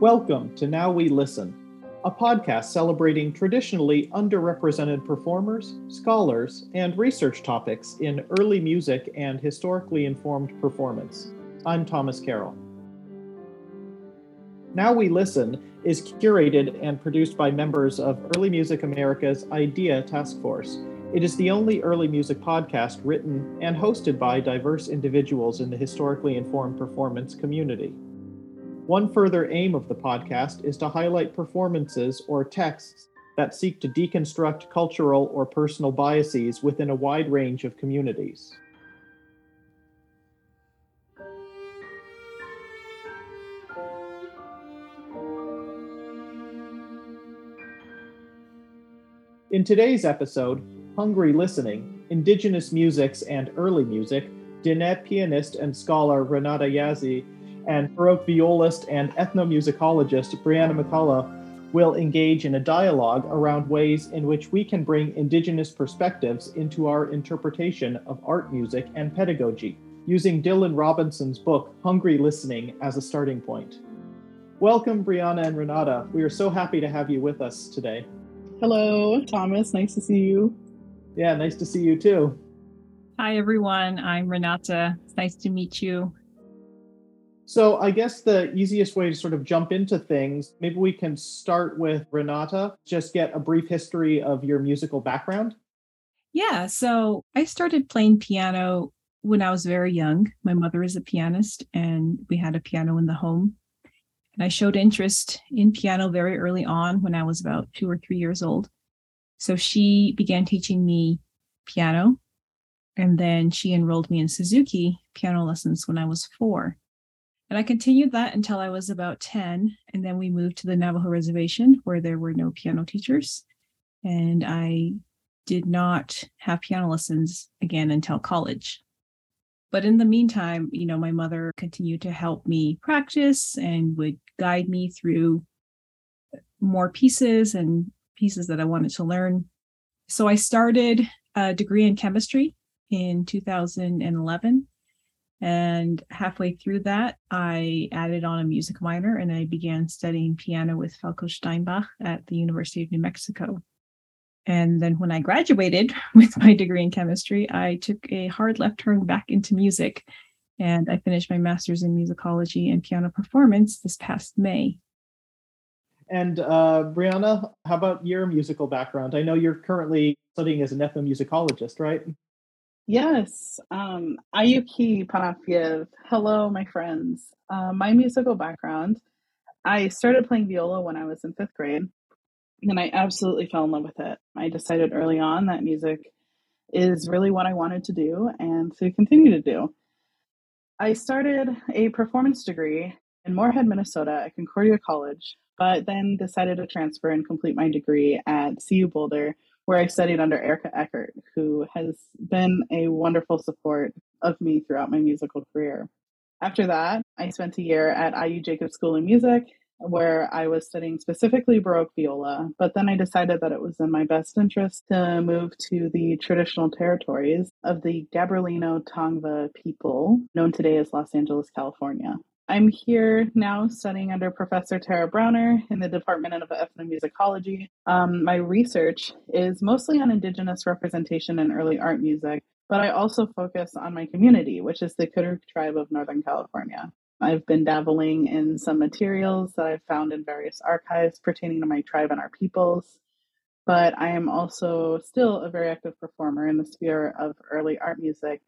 Welcome to Now We Listen, a podcast celebrating traditionally underrepresented performers, scholars, and research topics in early music and historically informed performance. I'm Thomas Carroll. Now We Listen is curated and produced by members of Early Music America's IDEA Task Force. It is the only early music podcast written and hosted by diverse individuals in the historically informed performance community. One further aim of the podcast is to highlight performances or texts that seek to deconstruct cultural or personal biases within a wide range of communities. In today's episode, Hungry Listening, Indigenous Musics and Early Music, Diné pianist and scholar Renata Yazzie and Baroque violist and ethnomusicologist Breana McCullough will engage in a dialogue around ways in which we can bring Indigenous perspectives into our interpretation of art music and pedagogy, using Dylan Robinson's book, Hungry Listening, as a starting point. Welcome, Breana and Renata. We are so happy to have you with us today. Hello, Thomas. Nice to see you. Yeah, nice to see you too. Hi, everyone. I'm Renata. It's nice to meet you. So, I guess the easiest way to sort of jump into things, maybe we can start with Renata, just get a brief history of your musical background. Yeah, so I started playing piano when I was very young. My mother is a pianist, and we had a piano in the home. And I showed interest in piano very early on when I was about two or three years old. So she began teaching me piano. And then she enrolled me in Suzuki piano lessons when I was four. And I continued that until I was about 10. And then we moved to the Navajo reservation where there were no piano teachers. And I did not have piano lessons again until college. But in the meantime, you know, my mother continued to help me practice and would guide me through more pieces and pieces that I wanted to learn. So I started a degree in chemistry in 2011 and halfway through that, I added on a music minor and I began studying piano with Falko Steinbach at the University of New Mexico. And then when I graduated with my degree in chemistry, I took a hard left turn back into music. And I finished my master's in musicology and piano performance this past May. And uh, Breana, how about your musical background? I know you're currently studying as an ethnomusicologist, right? Yes, um, Ayuki Panafiev. Hello, my friends. Uh, my musical background I started playing viola when I was in fifth grade, and I absolutely fell in love with it. I decided early on that music is really what I wanted to do and to continue to do. I started a performance degree in Moorhead, Minnesota at Concordia College, but then decided to transfer and complete my degree at CU Boulder where I studied under Erika Eckert, who has been a wonderful support of me throughout my musical career. After that, I spent a year at IU Jacobs School of Music, where I was studying specifically Baroque viola, but then I decided that it was in my best interest to move to the traditional territories of the Gabrielino Tongva people, known today as Los Angeles, California. I'm here now studying under Professor Tara Browner in the Department of Ethnomusicology. Um, my research is mostly on Indigenous representation in early art music, but I also focus on my community, which is the Karuk tribe of Northern California. I've been dabbling in some materials that I've found in various archives pertaining to my tribe and our peoples, but I am also still a very active performer in the sphere of early art music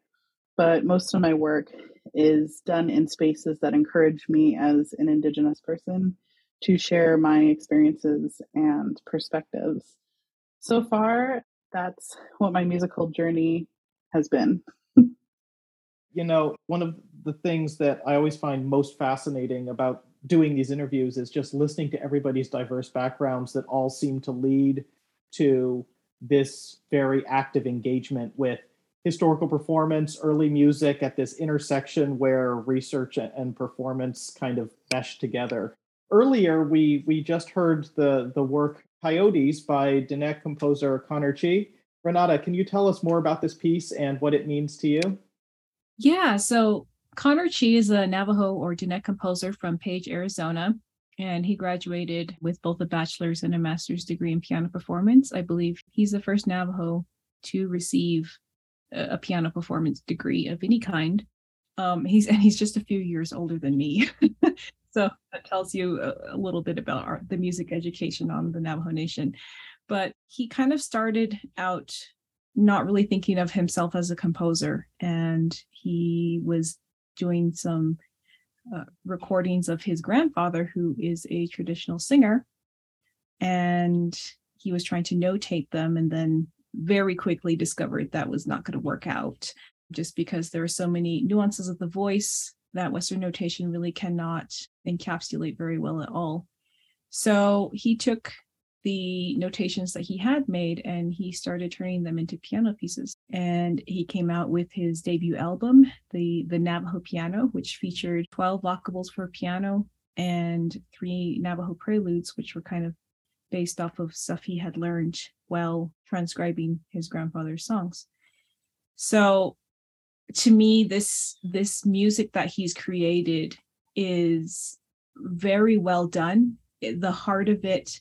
but most of my work is done in spaces that encourage me as an Indigenous person to share my experiences and perspectives. So far, that's what my musical journey has been. you know, one of the things that I always find most fascinating about doing these interviews is just listening to everybody's diverse backgrounds that all seem to lead to this very active engagement with historical performance, early music at this intersection where research and performance kind of mesh together. Earlier, we we just heard the the work Coyotes by Diné composer Connor Chee. Renata, can you tell us more about this piece and what it means to you? Yeah, so Connor Chee is a Navajo or Diné composer from Page, Arizona, and he graduated with both a bachelor's and a master's degree in piano performance. I believe he's the first Navajo to receive a, piano performance degree of any kind. Um, he's and he's just a few years older than me. so that tells you a, a little bit about our, the music education on the Navajo Nation. But he kind of started out not really thinking of himself as a composer, and he was doing some uh, recordings of his grandfather, who is a traditional singer, and he was trying to notate them, and then very quickly discovered that was not going to work out, just because there are so many nuances of the voice that Western notation really cannot encapsulate very well at all. So he took the notations that he had made and he started turning them into piano pieces and he came out with his debut album the the navajo piano which featured 12 vocables for piano and three navajo preludes which were kind of based off of stuff he had learned while transcribing his grandfather's songs so to me this this music that he's created is very well done the heart of it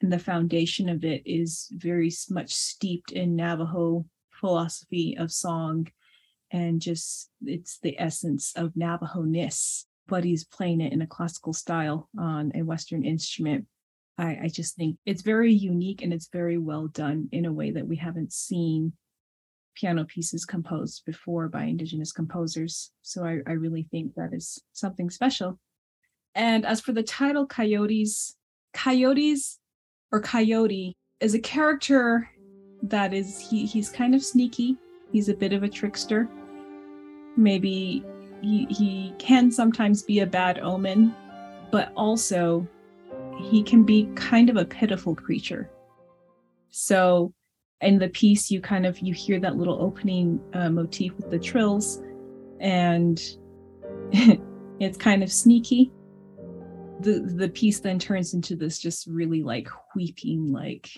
and the foundation of it is very much steeped in Navajo philosophy of song and just it's the essence of Navajo ness, but he's playing it in a classical style on a Western instrument. I, I just think it's very unique and it's very well done in a way that we haven't seen piano pieces composed before by Indigenous composers. So I, I really think that is something special. And as for the title Coyotes, Coyotes or Coyote is a character that is he he's kind of sneaky. He's a bit of a trickster. Maybe he he can sometimes be a bad omen, but also he can be kind of a pitiful creature. So in the piece you kind of you hear that little opening uh, motif with the trills and it's kind of sneaky the the piece then turns into this just really like weeping like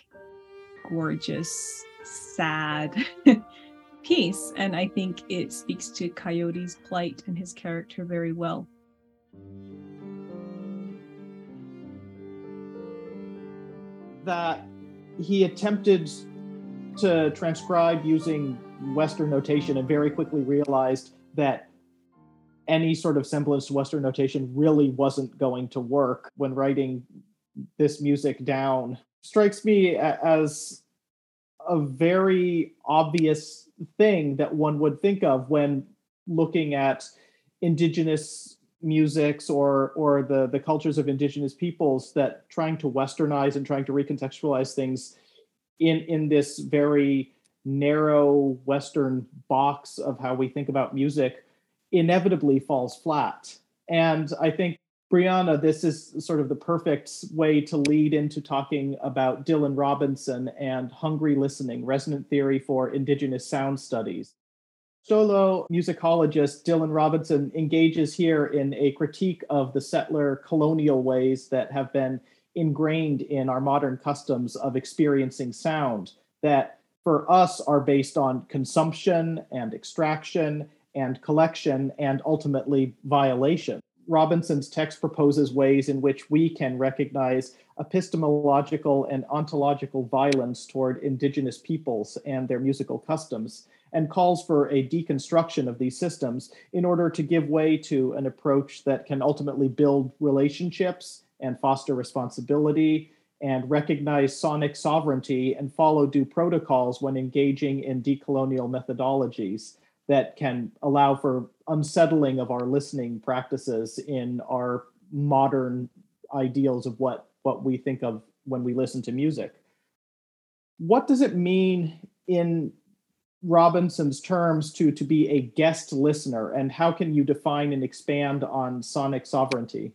gorgeous sad piece and i think it speaks to coyote's plight and his character very well that he attempted to transcribe using western notation and very quickly realized that any sort of semblance to Western notation really wasn't going to work when writing this music down. Strikes me as a very obvious thing that one would think of when looking at indigenous musics or or the the cultures of indigenous peoples that trying to westernize and trying to recontextualize things in in this very narrow western box of how we think about music inevitably falls flat. And I think, Breana, this is sort of the perfect way to lead into talking about Dylan Robinson and hungry listening, resonant theory for indigenous sound studies. Stó:lō musicologist Dylan Robinson engages here in a critique of the settler colonial ways that have been ingrained in our modern customs of experiencing sound that for us are based on consumption and extraction and collection and ultimately violation. Robinson's text proposes ways in which we can recognize epistemological and ontological violence toward indigenous peoples and their musical customs, and calls for a deconstruction of these systems in order to give way to an approach that can ultimately build relationships and foster responsibility and recognize sonic sovereignty and follow due protocols when engaging in decolonial methodologies that can allow for unsettling of our listening practices in our modern ideals of what what we think of when we listen to music. What does it mean in robinson's terms to to be a guest listener and how can you define and expand on sonic sovereignty?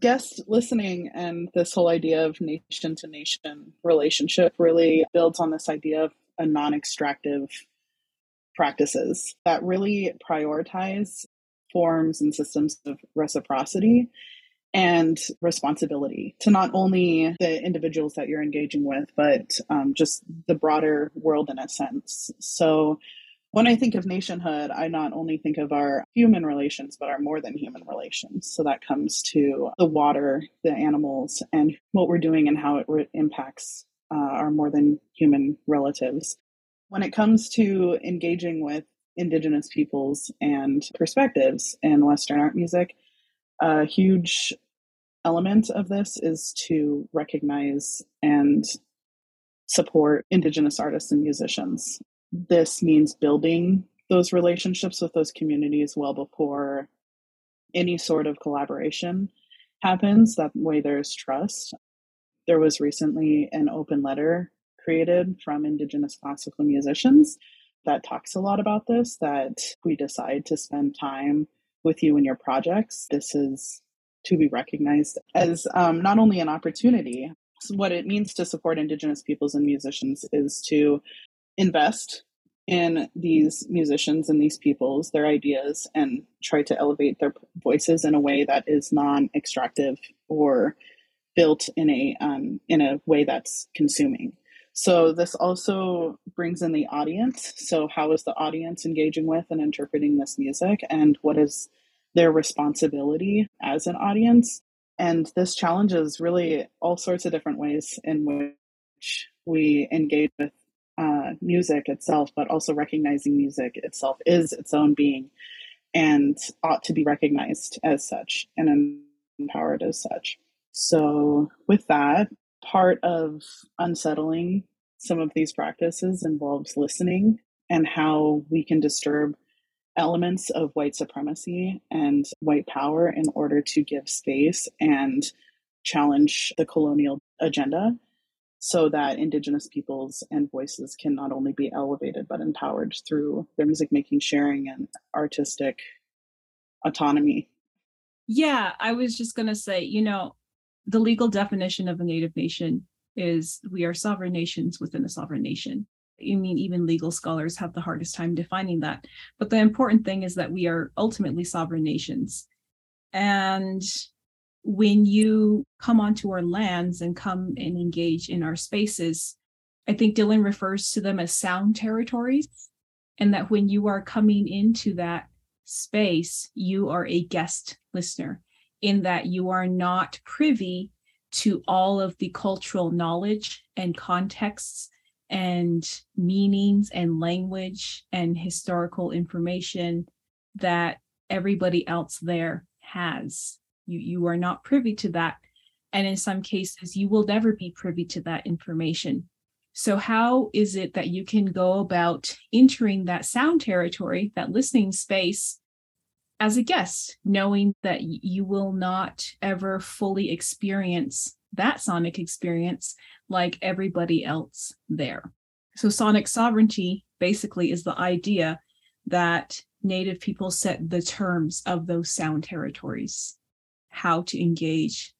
Guest listening and this whole idea of nation to nation relationship really builds on this idea of a non-extractive practices that really prioritize forms and systems of reciprocity and responsibility to not only the individuals that you're engaging with, but um, just the broader world in a sense. So, when I think of nationhood, I not only think of our human relations, but our more than human relations. So that comes to the water, the animals, and what we're doing and how it re- impacts uh, our more than human relatives. When it comes to engaging with Indigenous peoples and perspectives in Western art music, a huge element of this is to recognize and support Indigenous artists and musicians this means building those relationships with those communities well before any sort of collaboration happens. That way, there's trust. There was recently an open letter created from Indigenous classical musicians that talks a lot about this that we decide to spend time with you in your projects. This is to be recognized as um, not only an opportunity, so what it means to support Indigenous peoples and musicians is to invest in these musicians and these peoples, their ideas, and try to elevate their voices in a way that is non-extractive or built in a um, in a way that's consuming. So this also brings in the audience. So how is the audience engaging with and interpreting this music, and what is their responsibility as an audience? And this challenges really all sorts of different ways in which we engage with uh, music itself, but also recognizing music itself is its own being and ought to be recognized as such and empowered as such. So, with that, part of unsettling some of these practices involves listening and how we can disturb elements of white supremacy and white power in order to give space and challenge the colonial agenda so that indigenous peoples and voices can not only be elevated but empowered through their music making sharing and artistic autonomy. Yeah i was just going to say you know the legal definition of a native nation is we are sovereign nations within a sovereign nation I mean, even legal scholars have the hardest time defining that. But the important thing is that we are ultimately sovereign nations. And when you come onto our lands and come and engage in our spaces, I think Dylan refers to them as sound territories. And that when you are coming into that space, you are a guest listener, in that you are not privy to all of the cultural knowledge and contexts and meanings and language and historical information that everybody else there has. You you are not privy to that. And in some cases you will never be privy to that information. So how is it that you can go about entering that sound territory that listening space as a guest knowing that you will not ever fully experience that sonic experience like everybody else there so sonic sovereignty basically is the idea that native people set the terms of those sound territories how to engage,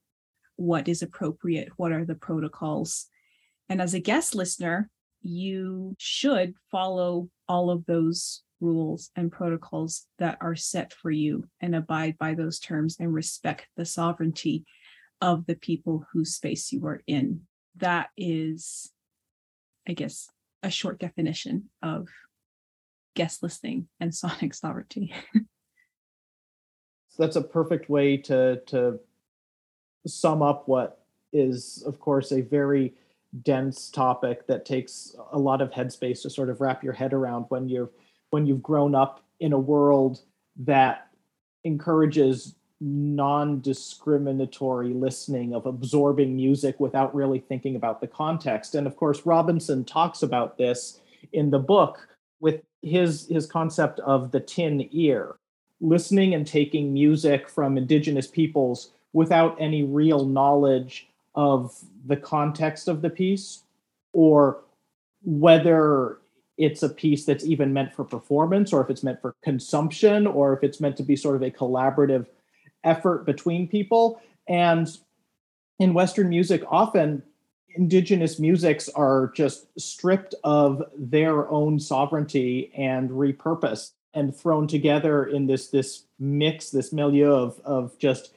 what is appropriate, what are the protocols. And as a guest listener, you should follow all of those rules and protocols that are set for you and abide by those terms and respect the sovereignty of the people whose space you are in. That is, I guess, a short definition of guest listening and sonic sovereignty. that's a perfect way to to sum up what is of course a very dense topic that takes a lot of headspace to sort of wrap your head around when you're when you've grown up in a world that encourages non-discriminatory listening of absorbing music without really thinking about the context. And of course robinson talks about this in the book with his his concept of the tin ear listening and taking music from indigenous peoples without any real knowledge of the context of the piece or whether it's a piece that's even meant for performance or if it's meant for consumption or if it's meant to be sort of a collaborative effort between people and in western music often indigenous musics are just stripped of their own sovereignty and repurposed and thrown together in this this mix, this milieu of of just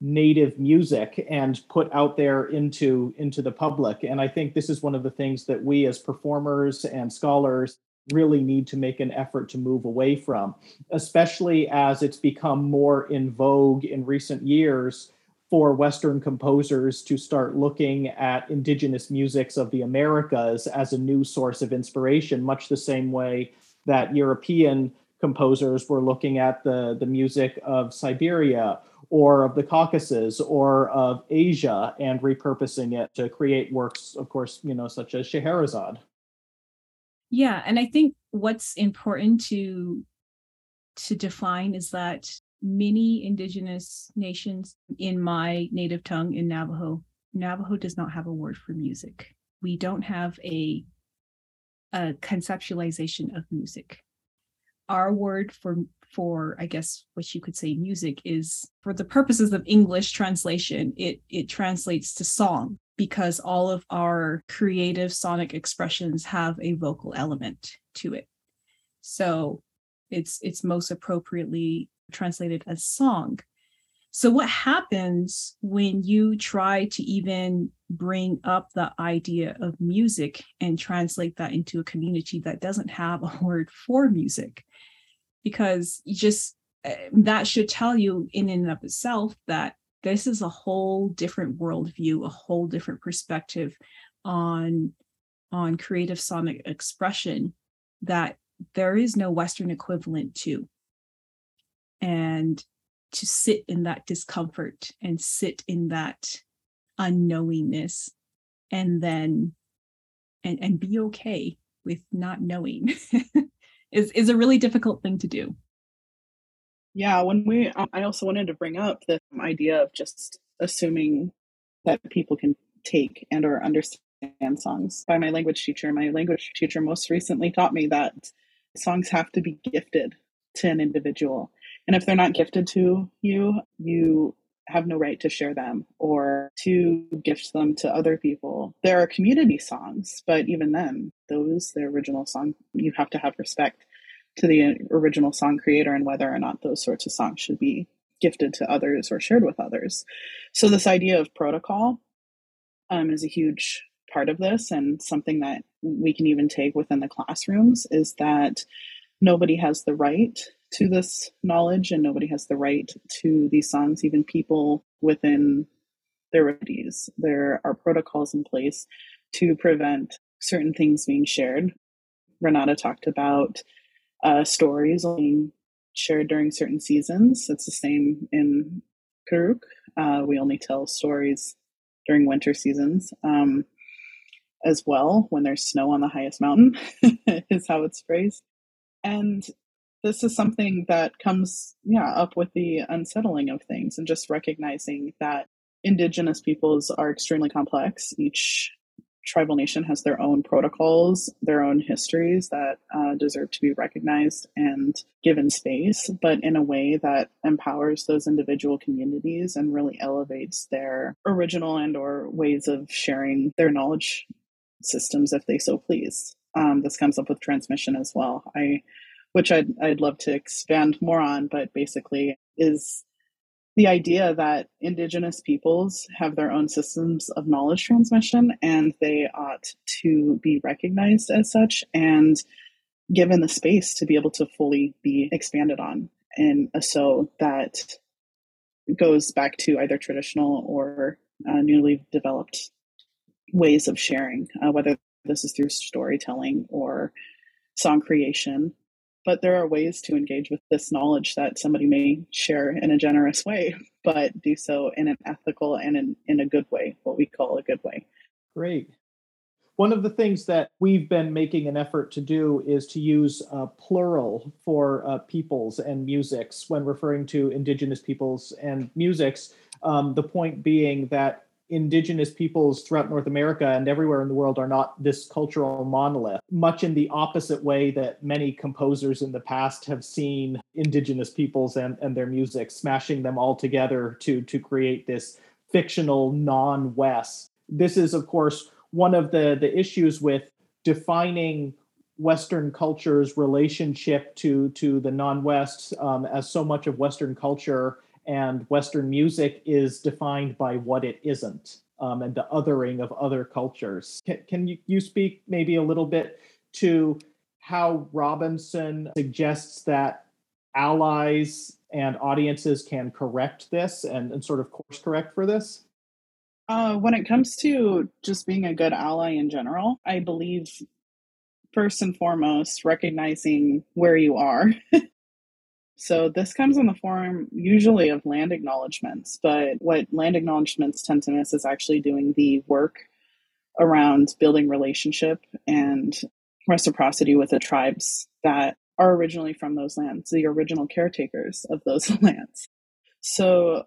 native music and put out there into into the public. And I think this is one of the things that we as performers and scholars really need to make an effort to move away from, especially as it's become more in vogue in recent years for Western composers to start looking at indigenous musics of the Americas as a new source of inspiration, much the same way that European composers were looking at the, the music of Siberia or of the Caucasus or of Asia and repurposing it to create works, of course, you know, such as Scheherazade. Yeah, and I think what's important to to define is that many indigenous nations in my native tongue in Navajo, Navajo does not have a word for music. We don't have a a conceptualization of music. Our word for for I guess what you could say music is for the purposes of English translation, it it translates to song because all of our creative sonic expressions have a vocal element to it. So it's it's most appropriately translated as song. So what happens when you try to even bring up the idea of music and translate that into a community that doesn't have a word for music? Because you just eh, that should tell you in and of itself that this is a whole different worldview, a whole different perspective on on creative sonic expression that there is no Western equivalent to. And to sit in that discomfort and sit in that unknowingness and then and, and be okay with not knowing is, is a really difficult thing to do. Yeah, when we, um, I also wanted to bring up the idea of just assuming that people can take and or understand songs. By my language teacher, my language teacher most recently taught me that songs have to be gifted to an individual. And if they're not gifted to you, you have no right to share them or to gift them to other people. There are community songs, but even then, those, the original song, you have to have respect to the original song creator and whether or not those sorts of songs should be gifted to others or shared with others. So, this idea of protocol um, is a huge part of this, and something that we can even take within the classrooms is that nobody has the right to this knowledge and nobody has the right to these songs, even people within their entities. There are protocols in place to prevent certain things being shared. Renata talked about uh, stories being shared during certain seasons. It's the same in Karuk. Uh, we only tell stories during winter seasons um, as well when there's snow on the highest mountain, is how it's phrased. And this is something that comes yeah up with the unsettling of things and just recognizing that indigenous peoples are extremely complex each tribal nation has their own protocols, their own histories that uh, deserve to be recognized and given space, but in a way that empowers those individual communities and really elevates their original and or ways of sharing their knowledge systems if they so please. Um, this comes up with transmission as well. I, which I'd I'd love to expand more on, but basically is the idea that indigenous peoples have their own systems of knowledge transmission and they ought to be recognized as such and given the space to be able to fully be expanded on and so that goes back to either traditional or uh, newly developed ways of sharing uh, whether this is through storytelling or song creation but there are ways to engage with this knowledge that somebody may share in a generous way, but do so in an ethical and in, in a good way, what we call a good way. Great. One of the things that we've been making an effort to do is to use uh, plural for uh, peoples and musics when referring to indigenous peoples and musics. Um, the point being that indigenous peoples throughout North America and everywhere in the world are not this cultural monolith, much in the opposite way that many composers in the past have seen indigenous peoples and, and their music, smashing them all together to, to create this fictional non-West. This is, of course, one of the, the issues with defining Western culture's relationship to, to the non-West, um, as so much of Western culture and Western music is defined by what it isn't um, and the othering of other cultures. Can, can you, you speak maybe a little bit to how Robinson suggests that allies and audiences can correct this and, and sort of course correct for this? Uh, when it comes to just being a good ally in general, I believe first and foremost recognizing where you are. so this comes in the form usually of land acknowledgments, but what land acknowledgments tend to miss is actually doing the work around building relationship and reciprocity with the tribes that are originally from those lands, the original caretakers of those lands. So,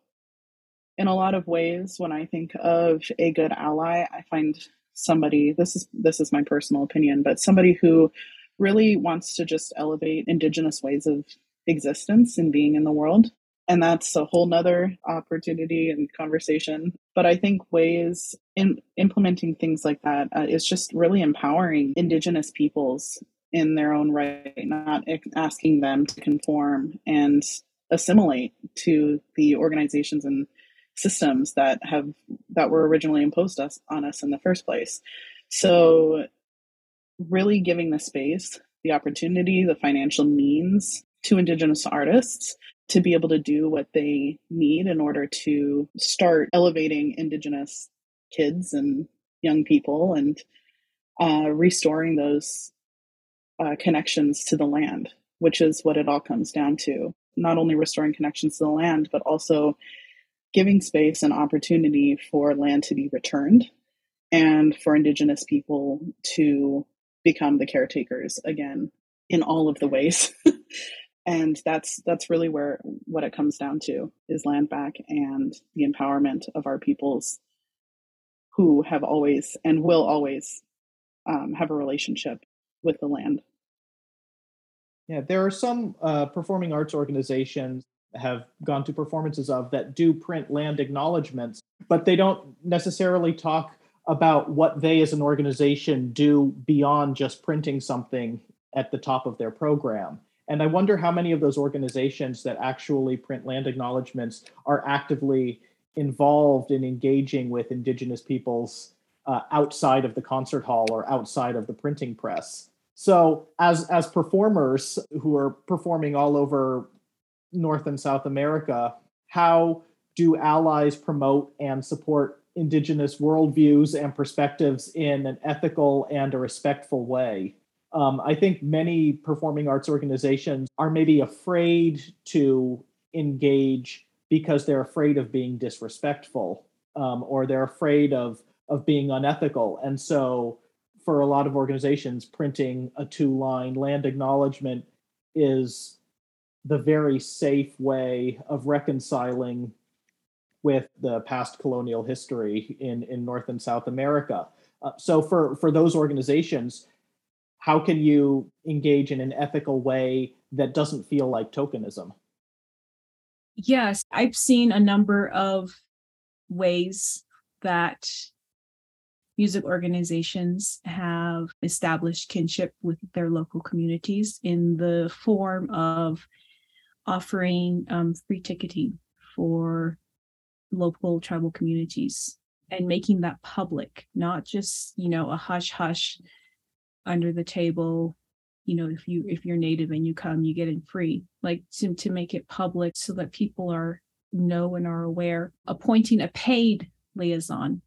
in a lot of ways, when I think of a good ally, I find somebody this is this is my personal opinion, but somebody who really wants to just elevate indigenous ways of existence and being in the world. And that's a whole nother opportunity and conversation. But i think ways in implementing things like that uh, is just really empowering indigenous peoples in their own right not asking them to conform and assimilate to the organizations and systems that have that were originally imposed us on us in the first place. So really giving the space the opportunity the financial means to indigenous artists to be able to do what they need in order to start elevating indigenous kids and young people and uh, restoring those uh, connections to the land, which is what it all comes down to. Not only restoring connections to the land, but also giving space and opportunity for land to be returned and for indigenous people to become the caretakers again in all of the ways and that's that's really where what it comes down to is land back and the empowerment of our peoples who have always and will always um, have a relationship with the land. Yeah there are some uh, performing arts organizations have gone to performances of that do print land acknowledgments but they don't necessarily talk about what they as an organization do beyond just printing something at the top of their program and I wonder how many of those organizations that actually print land acknowledgments are actively involved in engaging with Indigenous peoples uh, outside of the concert hall or outside of the printing press. So, as as performers who are performing all over North and South America, how do allies promote and support Indigenous worldviews and perspectives in an ethical and a respectful way? Um, I think many performing arts organizations are maybe afraid to engage because they're afraid of being disrespectful um, or they're afraid of of being unethical. And so, for a lot of organizations, printing a two line land acknowledgement is the very safe way of reconciling with the past colonial history in, in North and South America. Uh, so for, for those organizations, how can you engage in an ethical way that doesn't feel like tokenism? Yes, I've seen a number of ways that music organizations have established kinship with their local communities in the form of offering um, free ticketing for local tribal communities and making that public, not just, you know, a hush hush under the table you know if you if you're native and you come you get in free like to, to make it public so that people are know and are aware. Appointing a paid liaison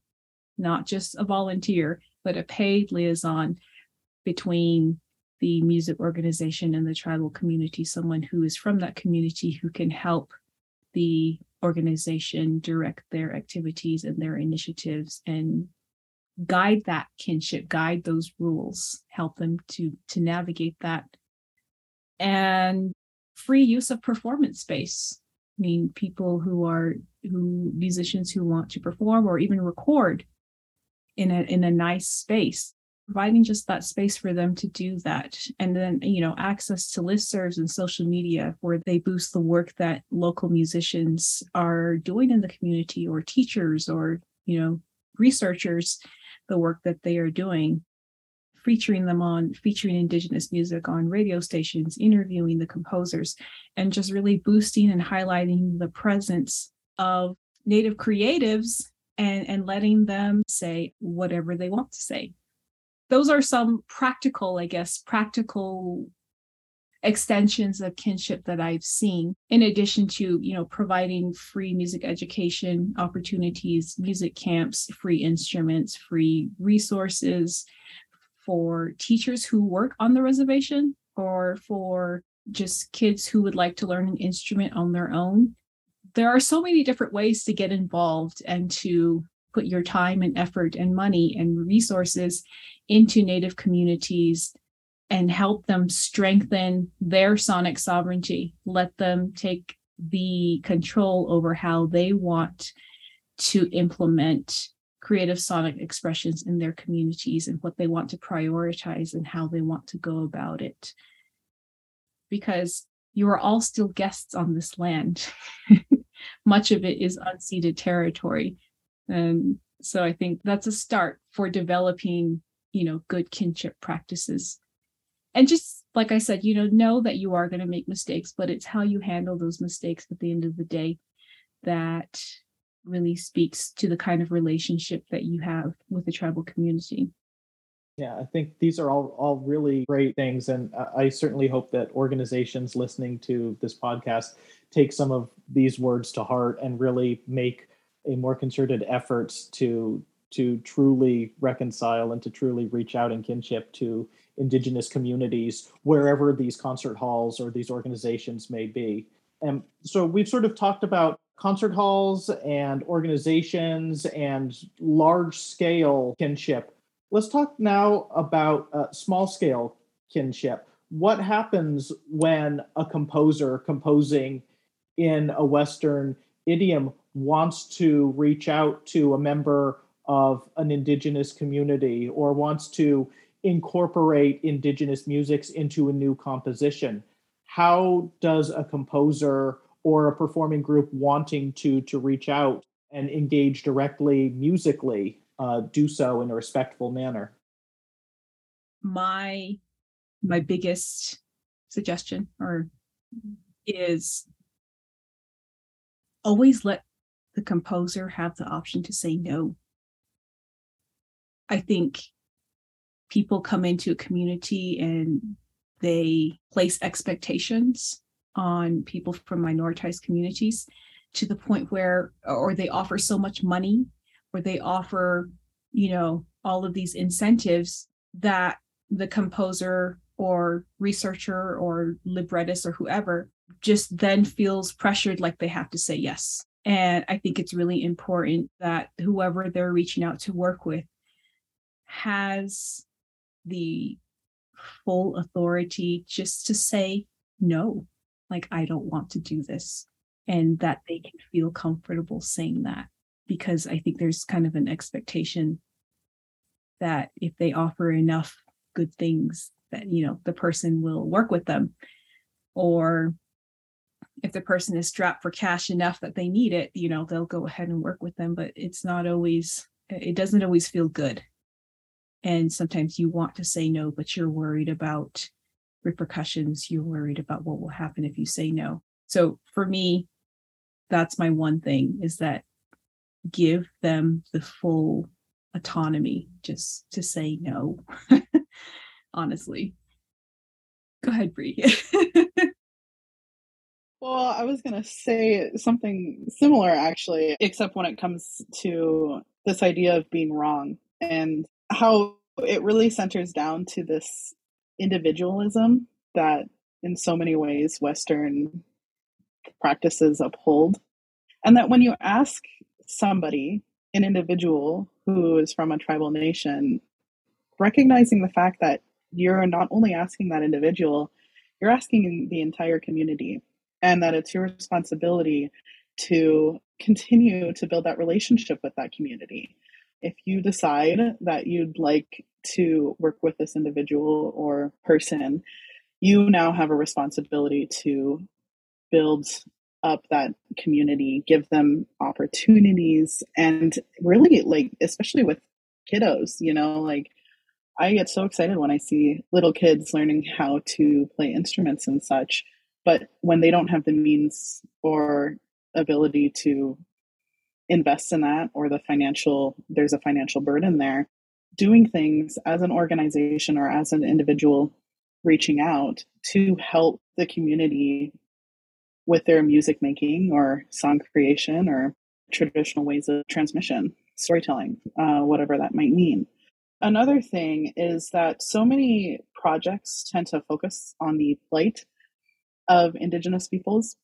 not just a volunteer but a paid liaison between the music organization and the tribal community someone who is from that community who can help the organization direct their activities and their initiatives and guide that kinship guide those rules help them to to navigate that. And free use of performance space. I mean people who are who musicians who want to perform or even record in a in a nice space providing just that space for them to do that. And then you know access to listservs and social media where they boost the work that local musicians are doing in the community or teachers or you know researchers the work that they are doing featuring them on featuring indigenous music on radio stations interviewing the composers and just really boosting and highlighting the presence of native creatives and and letting them say whatever they want to say. Those are some practical, I guess, practical extensions of kinship that I've seen, in addition to, you know, providing free music education opportunities, music camps, free instruments, free resources for teachers who work on the reservation or for just kids who would like to learn an instrument on their own. There are so many different ways to get involved and to put your time and effort and money and resources into Native communities and help them strengthen their sonic sovereignty. Let them take the control over how they want to implement creative sonic expressions in their communities and what they want to prioritize and how they want to go about it. Because you are all still guests on this land. Much of it is unceded territory. And so I think that's a start for developing, you know, good kinship practices. And just like I said, you know, know that you are going to make mistakes, but it's how you handle those mistakes at the end of the day that really speaks to the kind of relationship that you have with the tribal community. Yeah, I think these are all all really great things, and I certainly hope that organizations listening to this podcast take some of these words to heart and really make a more concerted efforts to to truly reconcile and to truly reach out in kinship to indigenous communities wherever these concert halls or these organizations may be. And so we've sort of talked about concert halls and organizations and large scale kinship. Let's talk now about uh, small scale kinship. What happens when a composer composing in a Western idiom wants to reach out to a member of an indigenous community or wants to incorporate indigenous musics into a new composition how does a composer or a performing group wanting to to reach out and engage directly musically uh, do so in a respectful manner my my biggest suggestion or is always let the composer have the option to say no. I think people come into a community and they place expectations on people from minoritized communities to the point where or they offer so much money or they offer you know all of these incentives that the composer or researcher or librettist or whoever just then feels pressured like they have to say yes. And I think it's really important that whoever they're reaching out to work with has the full authority just to say no, like, I don't want to do this. And that they can feel comfortable saying that because I think there's kind of an expectation that if they offer enough good things that you know the person will work with them or if the person is strapped for cash enough that they need it, you know, they'll go ahead and work with them, but it's not always, it doesn't always feel good. And sometimes you want to say no, but you're worried about repercussions. You're worried about what will happen if you say no. So for me, that's my one thing is that give them the full autonomy just to say no. Honestly. Go ahead, Bree. Well, I was going to say something similar actually, except when it comes to this idea of being wrong and how it really centers down to this individualism that in so many ways Western practices uphold. And that when you ask somebody, an individual who is from a tribal nation, recognizing the fact that you're not only asking that individual, you're asking the entire community and that it's your responsibility to continue to build that relationship with that community. If you decide that you'd like to work with this individual or person, you now have a responsibility to build up that community, give them opportunities, and really, like, especially with kiddos, you know, like, I get so excited when I see little kids learning how to play instruments and such but when they don't have the means or ability to invest in that or the financial there's a financial burden there doing things as an organization or as an individual reaching out to help the community with their music making or song creation or traditional ways of transmission, storytelling, uh, whatever that might mean. Another thing is that so many projects tend to focus on the plight of Indigenous peoples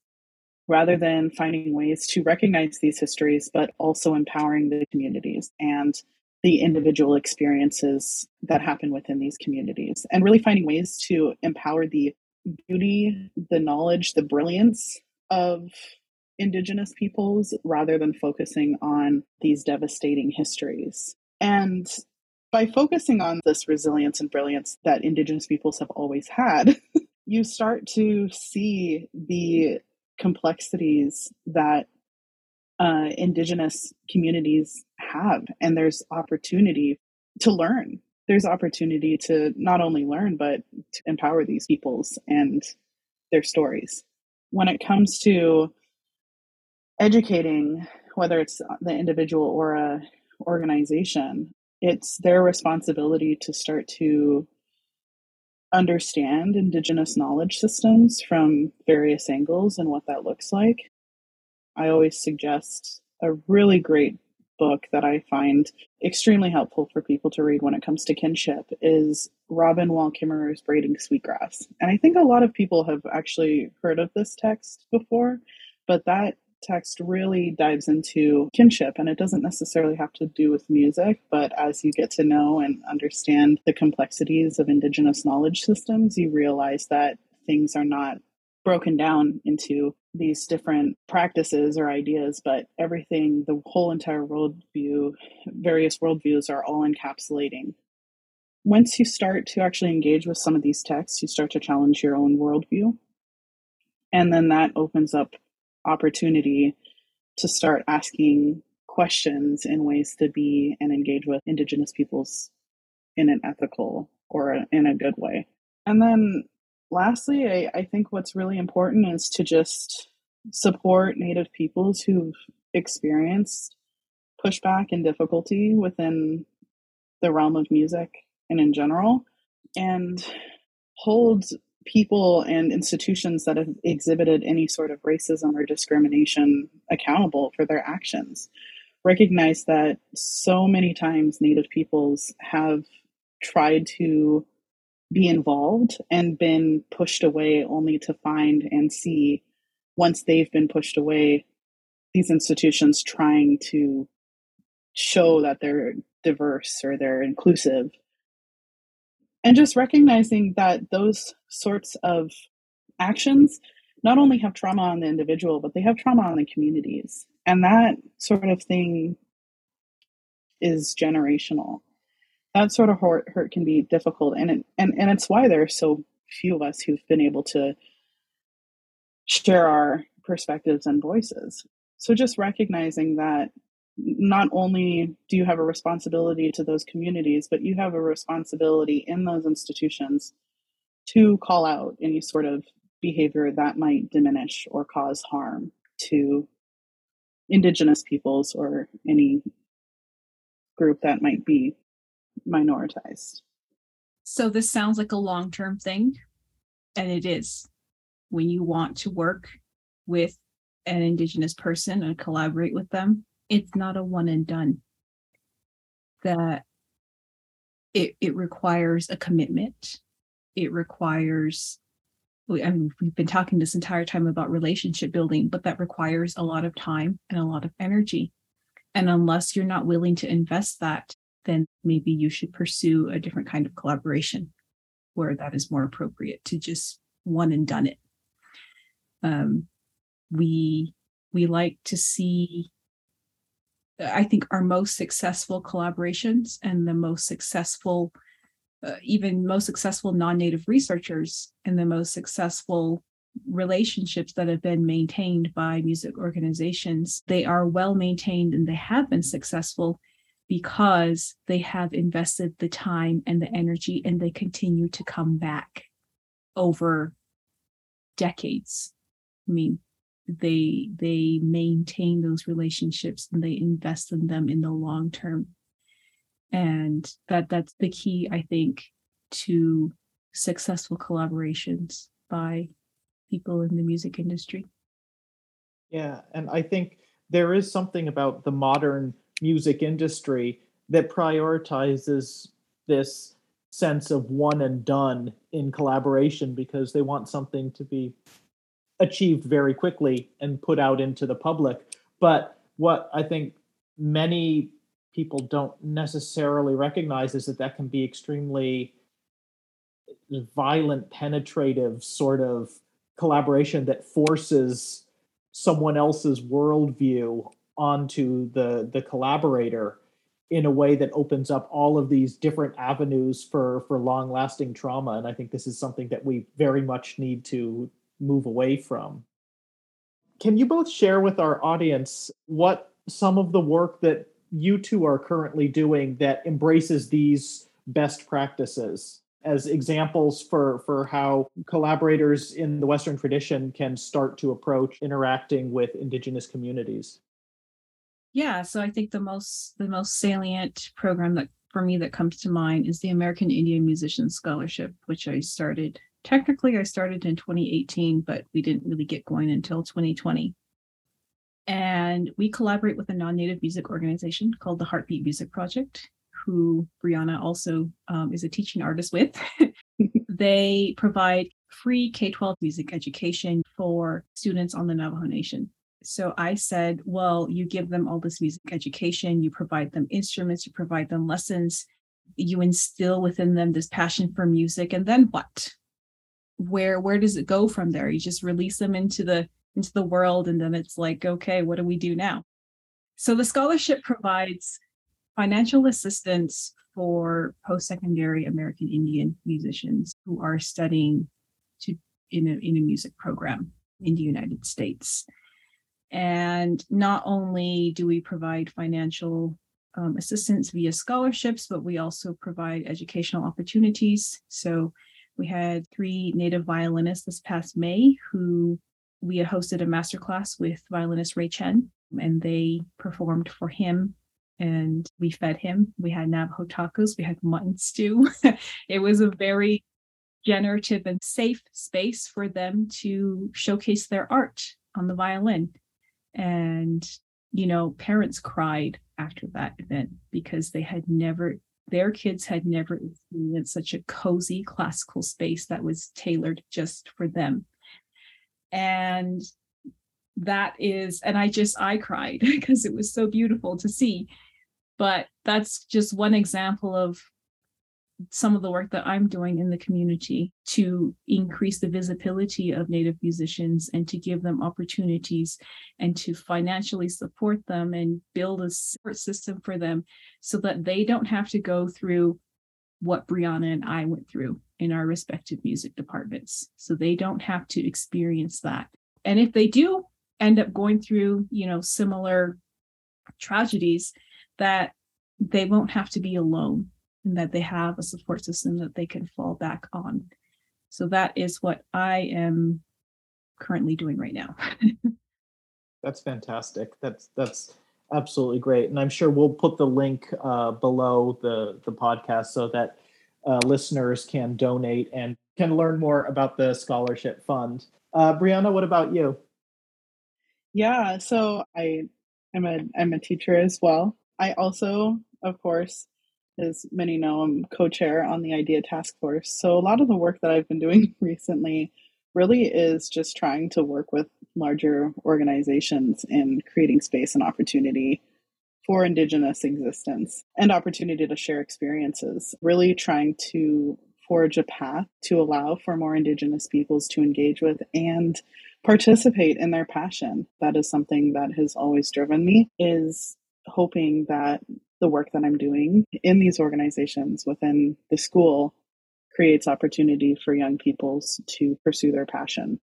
rather than finding ways to recognize these histories, but also empowering the communities and the individual experiences that happen within these communities, and really finding ways to empower the beauty, the knowledge, the brilliance of Indigenous peoples rather than focusing on these devastating histories. And by focusing on this resilience and brilliance that Indigenous peoples have always had, you start to see the complexities that uh, indigenous communities have and there's opportunity to learn. There's opportunity to not only learn but to empower these peoples and their stories. When it comes to educating whether it's the individual or a organization it's their responsibility to start to understand indigenous knowledge systems from various angles and what that looks like. I always suggest a really great book that I find extremely helpful for people to read when it comes to kinship is Robin Wall Kimmerer's Braiding Sweetgrass. And I think a lot of people have actually heard of this text before, but that text really dives into kinship and it doesn't necessarily have to do with music but as you get to know and understand the complexities of indigenous knowledge systems you realize that things are not broken down into these different practices or ideas, but everything, the whole entire worldview, various worldviews are all encapsulating. Once you start to actually engage with some of these texts, you start to challenge your own worldview. And then that opens up opportunity to start asking questions in ways to be and engage with Indigenous peoples in an ethical or in a good way. And then lastly, I, I think what's really important is to just support Native peoples who've experienced pushback and difficulty within the realm of music and in general, and hold people and institutions that have exhibited any sort of racism or discrimination accountable for their actions. Recognize that so many times Native peoples have tried to be involved and been pushed away only to find and see, once they've been pushed away, these institutions trying to show that they're diverse or they're inclusive and just recognizing that those sorts of actions not only have trauma on the individual but they have trauma on the communities. And that sort of thing is generational. That sort of hurt, hurt can be difficult and it, and and it's why there are so few of us who've been able to share our perspectives and voices. So just recognizing that not only do you have a responsibility to those communities, but you have a responsibility in those institutions to call out any sort of behavior that might diminish or cause harm to indigenous peoples or any group that might be minoritized. So this sounds like a long-term thing and it is. When you want to work with an indigenous person and collaborate with them, it's not a one and done. That it it requires a commitment. It requires I mean, we've been talking this entire time about relationship building, but that requires a lot of time and a lot of energy. And unless you're not willing to invest that, then maybe you should pursue a different kind of collaboration where that is more appropriate to just one and done it. Um, we we like to see I think our most successful collaborations and the most successful, uh, even most successful non-native researchers and the most successful relationships that have been maintained by music organizations, they are well maintained and they have been successful because they have invested the time and the energy and they continue to come back over decades. I mean, they they maintain those relationships and they invest in them in the long term And that that's the key, I think, to successful collaborations by people in the music industry. Yeah, and I think there is something about the modern music industry that prioritizes this sense of one and done in collaboration because they want something to be achieved very quickly and put out into the public. But what I think many people don't necessarily recognize is that that can be extremely violent, penetrative sort of collaboration that forces someone else's worldview onto the the collaborator in a way that opens up all of these different avenues for for long lasting trauma and i think this is something that we very much need to move away from. Can you both share with our audience what some of the work that you two are currently doing that embraces these best practices as examples for for how collaborators in the western tradition can start to approach interacting with indigenous communities? Yeah so i think the most the most salient program that for me that comes to mind is the american indian musician scholarship which i started technically i started in 2018 but we didn't really get going until 2020 and we collaborate with a non-native music organization called the heartbeat music project who Breana also um, is a teaching artist with, they provide free K 12 music education for students on the Navajo Nation. So I said, well, you give them all this music education, you provide them instruments, you provide them lessons, you instill within them this passion for music, and then what? Where where does it go from there? You just release them into the into the world, and then it's like, okay, what do we do now? So the scholarship provides financial assistance for post-secondary American Indian musicians who are studying to in a, in a music program in the United States. And not only do we provide financial um, assistance via scholarships, but we also provide educational opportunities. So we had three Native violinists this past May who we had hosted a masterclass with violinist Ray Chen, and they performed for him and we fed him. We had Navajo tacos, we had mutton stew. it was a very generative and safe space for them to showcase their art on the violin. And, you know, parents cried after that event because they had never, their kids had never experienced such a cozy classical space that was tailored just for them. And that is and i just i cried because it was so beautiful to see but that's just one example of some of the work that i'm doing in the community to increase the visibility of native musicians and to give them opportunities and to financially support them and build a support system for them so that they don't have to go through what Breana and i went through in our respective music departments. So they don't have to experience that. And if they do end up going through, you know, similar tragedies, that they won't have to be alone and that they have a support system that they can fall back on. So that is what I am currently doing right now. that's fantastic. That's that's absolutely great, and I'm sure we'll put the link uh, below the the podcast so that uh, listeners can donate and can learn more about the scholarship fund. Uh, Breana, what about you? Yeah, so I am a I'm a teacher as well. I also, of course, as many know, I'm co-chair on the Idea Task Force. So a lot of the work that I've been doing recently really is just trying to work with larger organizations in creating space and opportunity for Indigenous existence and opportunity to share experiences. Really trying to forge a path to allow for more Indigenous peoples to engage with and participate in their passion. That is something that has always driven me is hoping that the work that I'm doing in these organizations within the school creates opportunity for young peoples to pursue their passion.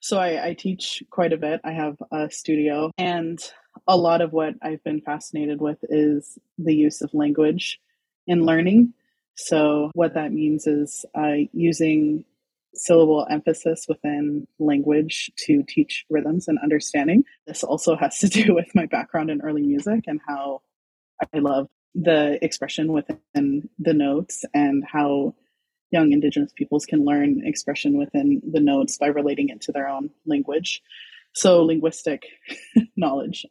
So I, I teach quite a bit. I have a studio and a lot of what I've been fascinated with is the use of language in learning. So, what that means is uh, using syllable emphasis within language to teach rhythms and understanding. This also has to do with my background in early music and how I love the expression within the notes and how young Indigenous peoples can learn expression within the notes by relating it to their own language. So, linguistic knowledge.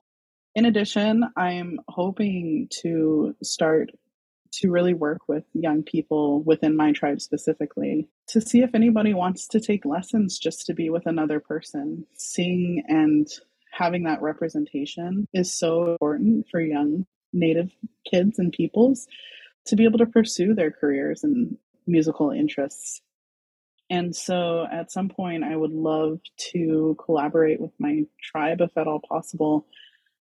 In addition, I'm hoping to start to really work with young people within my tribe specifically to see if anybody wants to take lessons just to be with another person. Seeing and having that representation is so important for young Native kids and peoples to be able to pursue their careers and musical interests. And so at some point, I would love to collaborate with my tribe, if at all possible,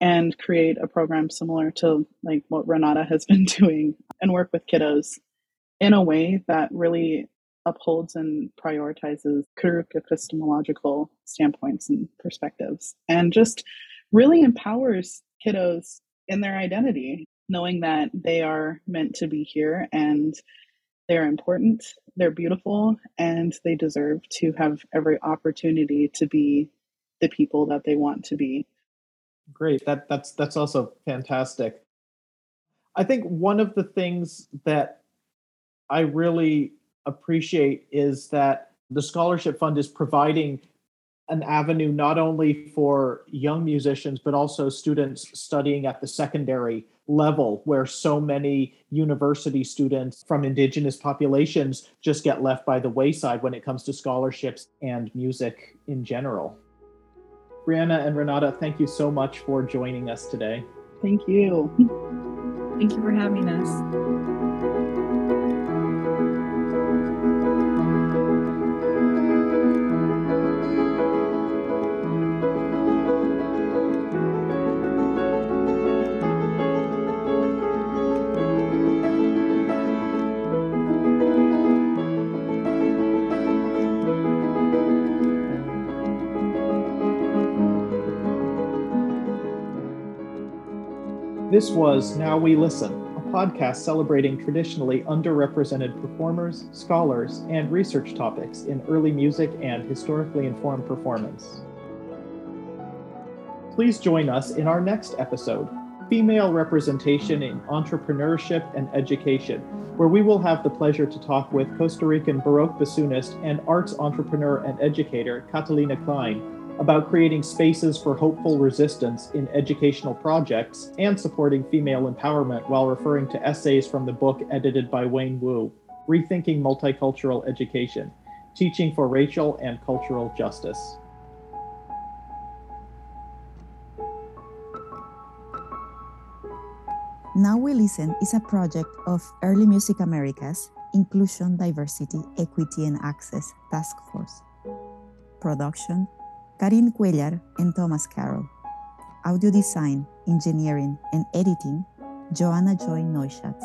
and create a program similar to like what Renata has been doing and work with kiddos in a way that really upholds and prioritizes Karuk epistemological standpoints and perspectives and just really empowers kiddos in their identity, knowing that they are meant to be here and they're important, they're beautiful, and they deserve to have every opportunity to be the people that they want to be. Great. That that's that's also fantastic. I think one of the things that I really appreciate is that the scholarship fund is providing an avenue not only for young musicians but also students studying at the secondary level where so many university students from indigenous populations just get left by the wayside when it comes to scholarships and music in general. Breana and Renata, thank you so much for joining us today. Thank you. Thank you for having us. This was Now We Listen, a podcast celebrating traditionally underrepresented performers, scholars, and research topics in early music and historically informed performance. Please join us in our next episode, Female Representation in Entrepreneurship and Education, where we will have the pleasure to talk with Costa Rican Baroque bassoonist and arts entrepreneur and educator Catalina Klein about creating spaces for hopeful resistance in educational projects and supporting female empowerment while referring to essays from the book edited by Wayne Au, Rethinking Multicultural Education Teaching for Racial and Cultural Justice. Now We Listen is a project of Early Music Americas Inclusion, Diversity, Equity, and Access Task Force. Production Karin Cuellar and Thomas Carroll. Audio design, engineering, and editing, Joanna Joy Neuschatz.